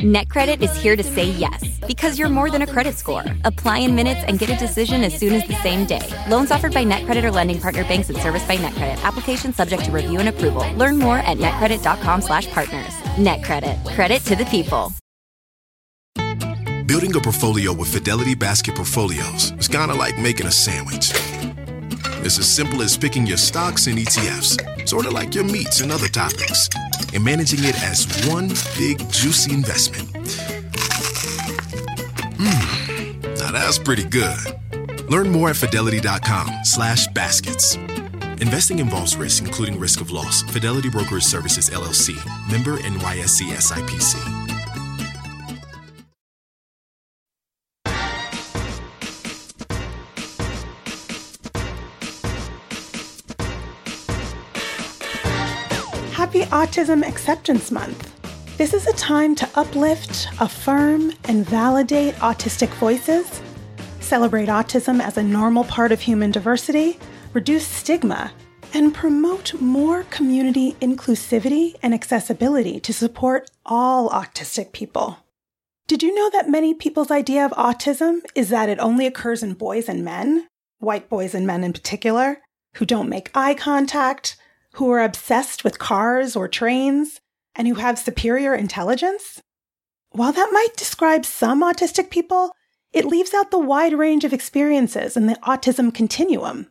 NetCredit is here to say yes because you're more than a credit score. Apply in minutes and get a decision as soon as the same day. Loans offered by NetCredit or lending partner banks and serviced by NetCredit. Application subject to review and approval. Learn more at netcredit.com/partners. NetCredit. Credit to the people. Building a portfolio with Fidelity Basket Portfolios is kind of like making a sandwich. It's as simple as picking your stocks and ETFs, sort of like your meats and other topics, and managing it as one big juicy investment. Mmm, now that's pretty good. Learn more at fidelity.com slash baskets. Investing involves risk, including risk of loss. Fidelity Brokers Services, LLC. Member NYSE SIPC. Autism Acceptance Month. This is a time to uplift, affirm, and validate autistic voices, celebrate autism as a normal part of human diversity, reduce stigma, and promote more community inclusivity and accessibility to support all autistic people. Did you know that many people's idea of autism is that it only occurs in boys and men, white boys and men in particular, who don't make eye contact, who are obsessed with cars or trains, and who have superior intelligence? While that might describe some autistic people, it leaves out the wide range of experiences in the autism continuum.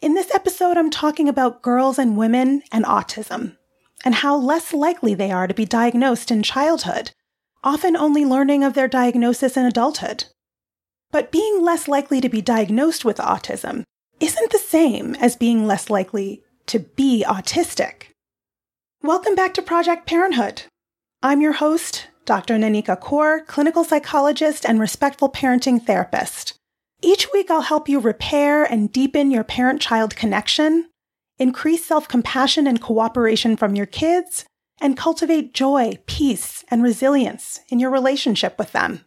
In this episode, I'm talking about girls and women and autism, and how less likely they are to be diagnosed in childhood, often only learning of their diagnosis in adulthood. But being less likely to be diagnosed with autism isn't the same as being less likely to be autistic. Welcome back to Project Parenthood. I'm your host, Dr. Nanika Coor, clinical psychologist and respectful parenting therapist. Each week, I'll help you repair and deepen your parent child connection, increase self compassion and cooperation from your kids, and cultivate joy, peace, and resilience in your relationship with them.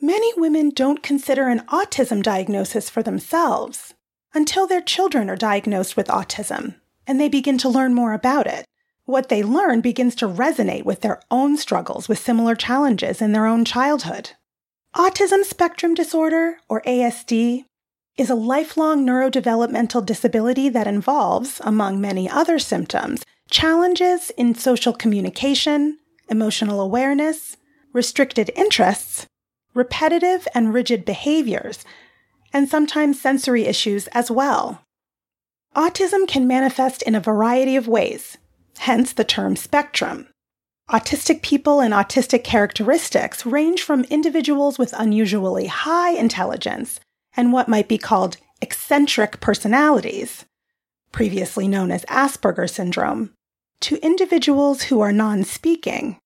Many women don't consider an autism diagnosis for themselves until their children are diagnosed with autism and they begin to learn more about it. What they learn begins to resonate with their own struggles with similar challenges in their own childhood. Autism spectrum disorder, or ASD, is a lifelong neurodevelopmental disability that involves, among many other symptoms, challenges in social communication, emotional awareness, restricted interests, repetitive and rigid behaviors, and sometimes sensory issues as well. Autism can manifest in a variety of ways, hence the term spectrum. Autistic people and autistic characteristics range from individuals with unusually high intelligence and what might be called eccentric personalities, previously known as Asperger syndrome, to individuals who are non speaking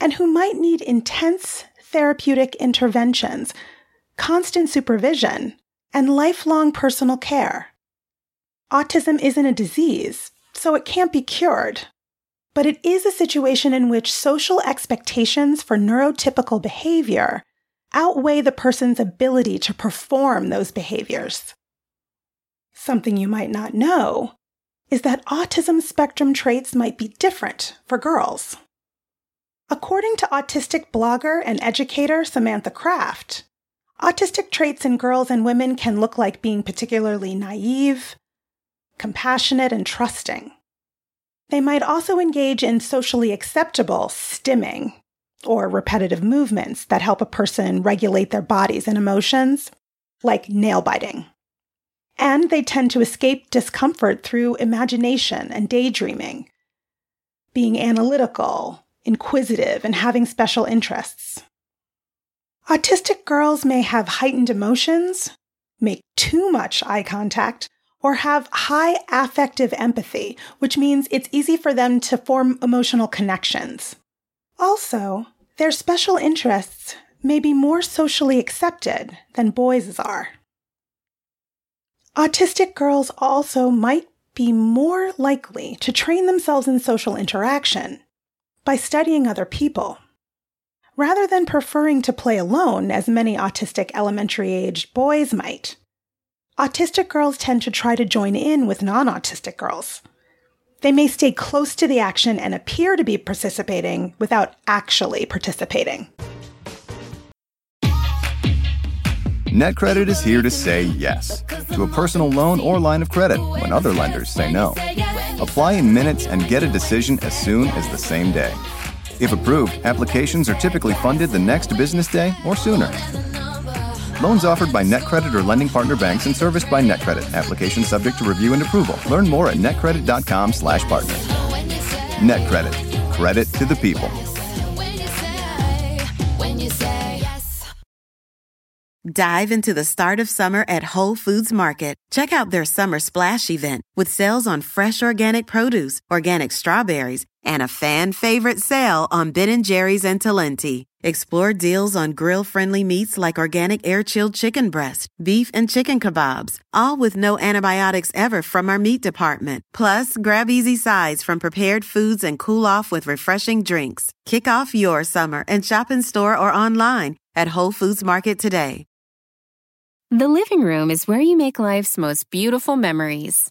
and who might need intense therapeutic interventions, constant supervision, and lifelong personal care. Autism isn't a disease, so it can't be cured. But it is a situation in which social expectations for neurotypical behavior outweigh the person's ability to perform those behaviors. Something you might not know is that autism spectrum traits might be different for girls. According to autistic blogger and educator Samantha Craft, autistic traits in girls and women can look like being particularly naive, compassionate, and trusting. They might also engage in socially acceptable stimming or repetitive movements that help a person regulate their bodies and emotions, like nail biting. And they tend to escape discomfort through imagination and daydreaming, being analytical, inquisitive, and having special interests. Autistic girls may have heightened emotions, make too much eye contact, or have high affective empathy, which means it's easy for them to form emotional connections. Also, their special interests may be more socially accepted than boys' are. Autistic girls also might be more likely to train themselves in social interaction by studying other people. Rather than preferring to play alone, as many autistic elementary aged boys might, autistic girls tend to try to join in with non autistic girls. They may stay close to the action and appear to be participating without actually participating. NetCredit is here to say yes to a personal loan or line of credit when other lenders say no. Apply in minutes and get a decision as soon as the same day. If approved, applications are typically funded the next business day or sooner. Loans offered by NetCredit or lending partner banks and serviced by NetCredit. Application subject to review and approval. Learn more at netcredit.com/partner. NetCredit. Credit to the people. Dive into the start of summer at Whole Foods Market. Check out their summer splash event with sales on fresh organic produce, organic strawberries, and a fan favorite sale on Ben & Jerry's and Talenti. Explore deals on grill-friendly meats like organic air-chilled chicken breast, beef and chicken kebabs, all with no antibiotics ever from our meat department. Plus, grab easy sides from prepared foods and cool off with refreshing drinks. Kick off your summer and shop in store or online at Whole Foods Market today. The living room is where you make life's most beautiful memories.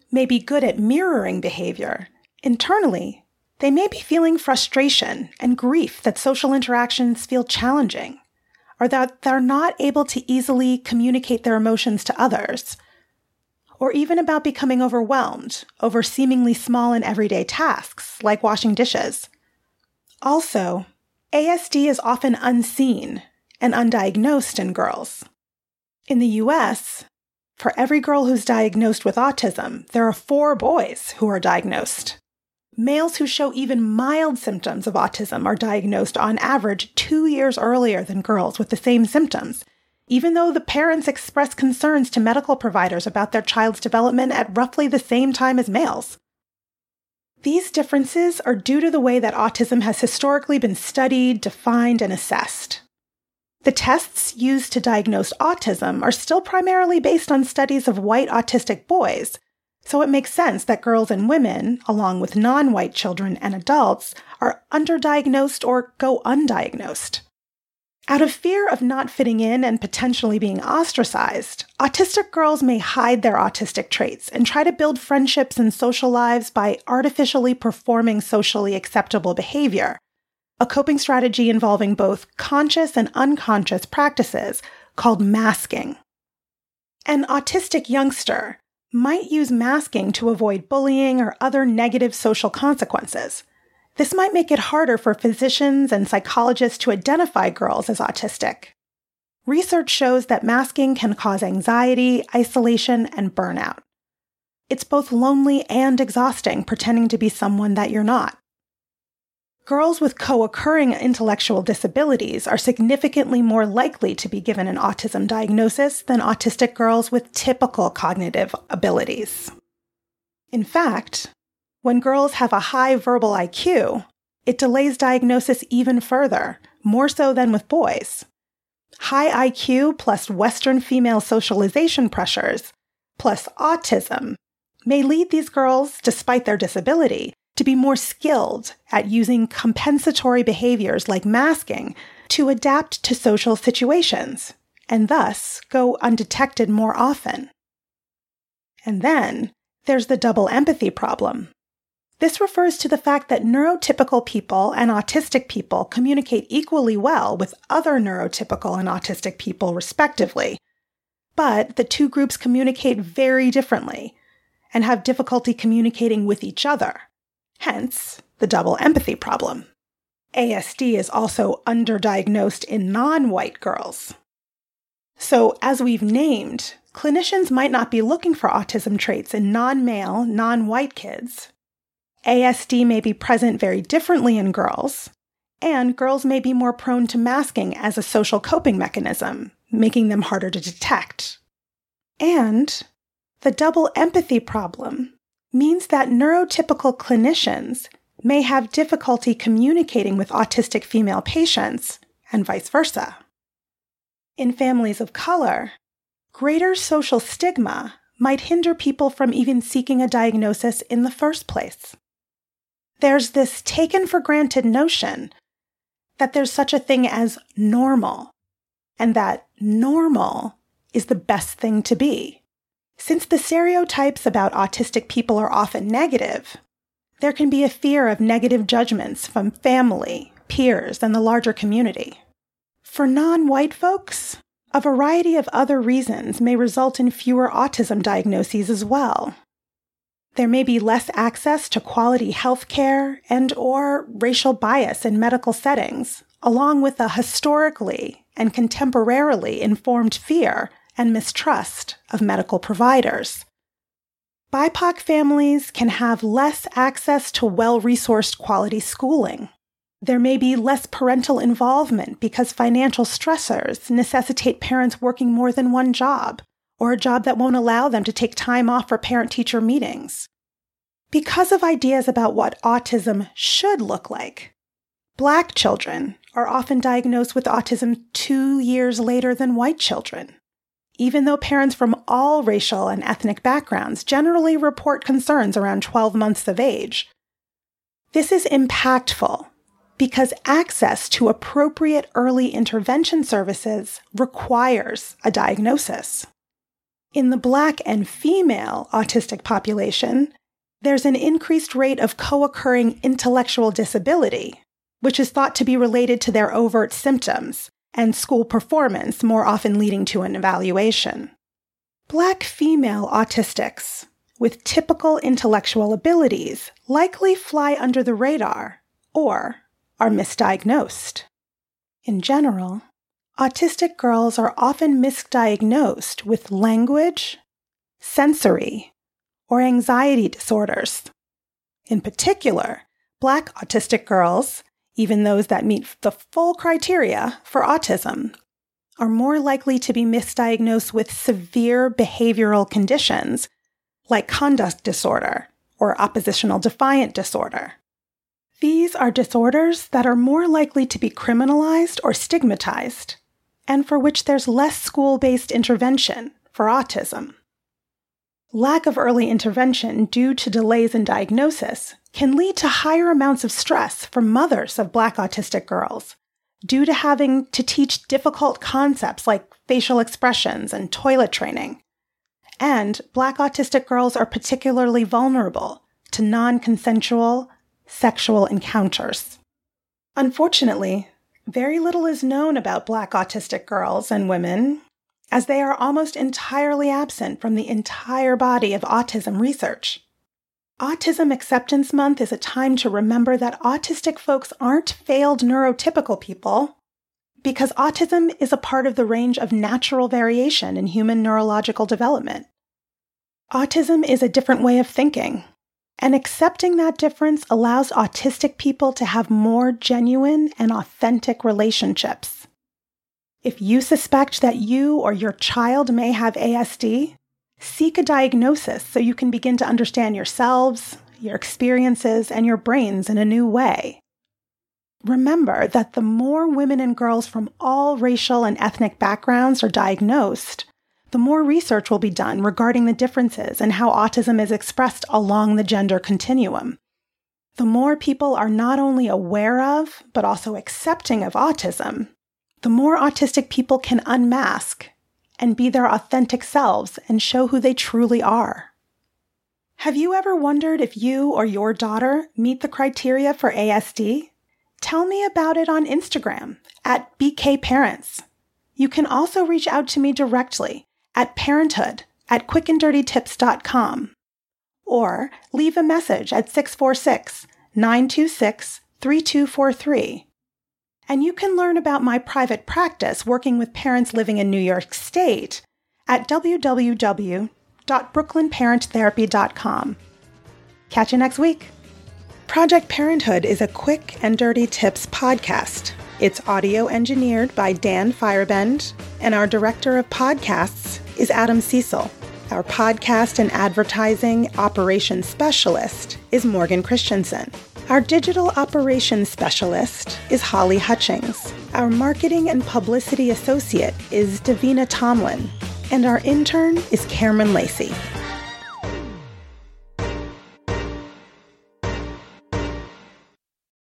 may be good at mirroring behavior, internally, they may be feeling frustration and grief that social interactions feel challenging, or that they're not able to easily communicate their emotions to others, or even about becoming overwhelmed over seemingly small and everyday tasks like washing dishes. Also, ASD is often unseen and undiagnosed in girls. In the US, for every girl who's diagnosed with autism, there are four boys who are diagnosed. Males who show even mild symptoms of autism are diagnosed on average two years earlier than girls with the same symptoms, even though the parents express concerns to medical providers about their child's development at roughly the same time as males. These differences are due to the way that autism has historically been studied, defined, and assessed. The tests used to diagnose autism are still primarily based on studies of white autistic boys, so it makes sense that girls and women, along with non white children and adults, are underdiagnosed or go undiagnosed. Out of fear of not fitting in and potentially being ostracized, autistic girls may hide their autistic traits and try to build friendships and social lives by artificially performing socially acceptable behavior, a coping strategy involving both conscious and unconscious practices called masking. An autistic youngster might use masking to avoid bullying or other negative social consequences. This might make it harder for physicians and psychologists to identify girls as autistic. Research shows that masking can cause anxiety, isolation, and burnout. It's both lonely and exhausting pretending to be someone that you're not. Girls with co occurring intellectual disabilities are significantly more likely to be given an autism diagnosis than autistic girls with typical cognitive abilities. In fact, when girls have a high verbal IQ, it delays diagnosis even further, more so than with boys. High IQ plus Western female socialization pressures, plus autism, may lead these girls, despite their disability, to be more skilled at using compensatory behaviors like masking to adapt to social situations and thus go undetected more often. And then there's the double empathy problem. This refers to the fact that neurotypical people and autistic people communicate equally well with other neurotypical and autistic people, respectively. But the two groups communicate very differently and have difficulty communicating with each other hence the double empathy problem. ASD is also underdiagnosed in non white girls. So, as we've named, clinicians might not be looking for autism traits in non male, non white kids. ASD may be present very differently in girls, and girls may be more prone to masking as a social coping mechanism, making them harder to detect. And the double empathy problem means that neurotypical clinicians may have difficulty communicating with autistic female patients and vice versa. In families of color, greater social stigma might hinder people from even seeking a diagnosis in the first place. There's this taken for granted notion that there's such a thing as normal, and that normal is the best thing to be. Since the stereotypes about autistic people are often negative, there can be a fear of negative judgments from family, peers, and the larger community. For non white folks, a variety of other reasons may result in fewer autism diagnoses as well. There may be less access to quality health care and or racial bias in medical settings, along with a historically and contemporarily informed fear and mistrust of medical providers. BIPOC families can have less access to well resourced quality schooling. There may be less parental involvement because financial stressors necessitate parents working more than one job, or a job that won't allow them to take time off for parent teacher meetings. Because of ideas about what autism should look like, Black children are often diagnosed with autism two years later than white children, even though parents from all racial and ethnic backgrounds generally report concerns around 12 months of age. This is impactful because access to appropriate early intervention services requires a diagnosis. In the Black and female autistic population, there's an increased rate of co occurring intellectual disability, which is thought to be related to their overt symptoms and school performance, more often leading to an evaluation. Black female autistics with typical intellectual abilities likely fly under the radar or are misdiagnosed. In general, autistic girls are often misdiagnosed with language, sensory, or anxiety disorders. In particular, Black autistic girls, even those that meet the full criteria for autism, are more likely to be misdiagnosed with severe behavioral conditions like conduct disorder or oppositional defiant disorder. These are disorders that are more likely to be criminalized or stigmatized, and for which there's less school based intervention for autism. Lack of early intervention due to delays in diagnosis can lead to higher amounts of stress for mothers of Black autistic girls due to having to teach difficult concepts like facial expressions and toilet training. And Black autistic girls are particularly vulnerable to non consensual sexual encounters. Unfortunately, very little is known about Black autistic girls and women, as they are almost entirely absent from the entire body of autism research. Autism Acceptance Month is a time to remember that autistic folks aren't failed neurotypical people, because autism is a part of the range of natural variation in human neurological development. Autism is a different way of thinking, and accepting that difference allows autistic people to have more genuine and authentic relationships. If you suspect that you or your child may have ASD, seek a diagnosis so you can begin to understand yourselves, your experiences, and your brains in a new way. Remember that the more women and girls from all racial and ethnic backgrounds are diagnosed, the more research will be done regarding the differences and how autism is expressed along the gender continuum. The more people are not only aware of, but also accepting of autism, the more autistic people can unmask and be their authentic selves and show who they truly are. Have you ever wondered if you or your daughter meet the criteria for ASD? Tell me about it on Instagram at BK Parents. You can also reach out to me directly at parenthood at quickanddirtytips.com or leave a message at 646 926 3243. And you can learn about my private practice working with parents living in New York State at www.brooklynparenttherapy.com. Catch you next week. Project Parenthood is a quick and dirty tips podcast. It's audio engineered by Dan Feierabend, and our director of podcasts is Adam Cecil. Our podcast and advertising operations specialist is Morgan Christensen. Our digital operations specialist is Holly Hutchings. Our marketing and publicity associate is Davina Tomlin. And our intern is Cameron Lacey.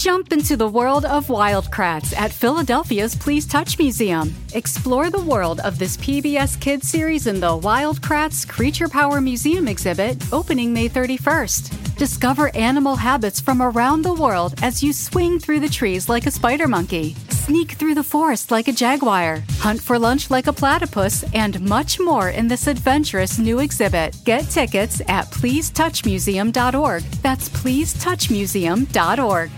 Jump into the world of Wild Kratts at Philadelphia's Please Touch Museum. Explore the world of this PBS Kids series in the Wild Kratts Creature Power Museum exhibit, opening May 31st. Discover animal habits from around the world as you swing through the trees like a spider monkey, sneak through the forest like a jaguar, hunt for lunch like a platypus, and much more in this adventurous new exhibit. Get tickets at pleasetouchmuseum.org. That's pleasetouchmuseum.org.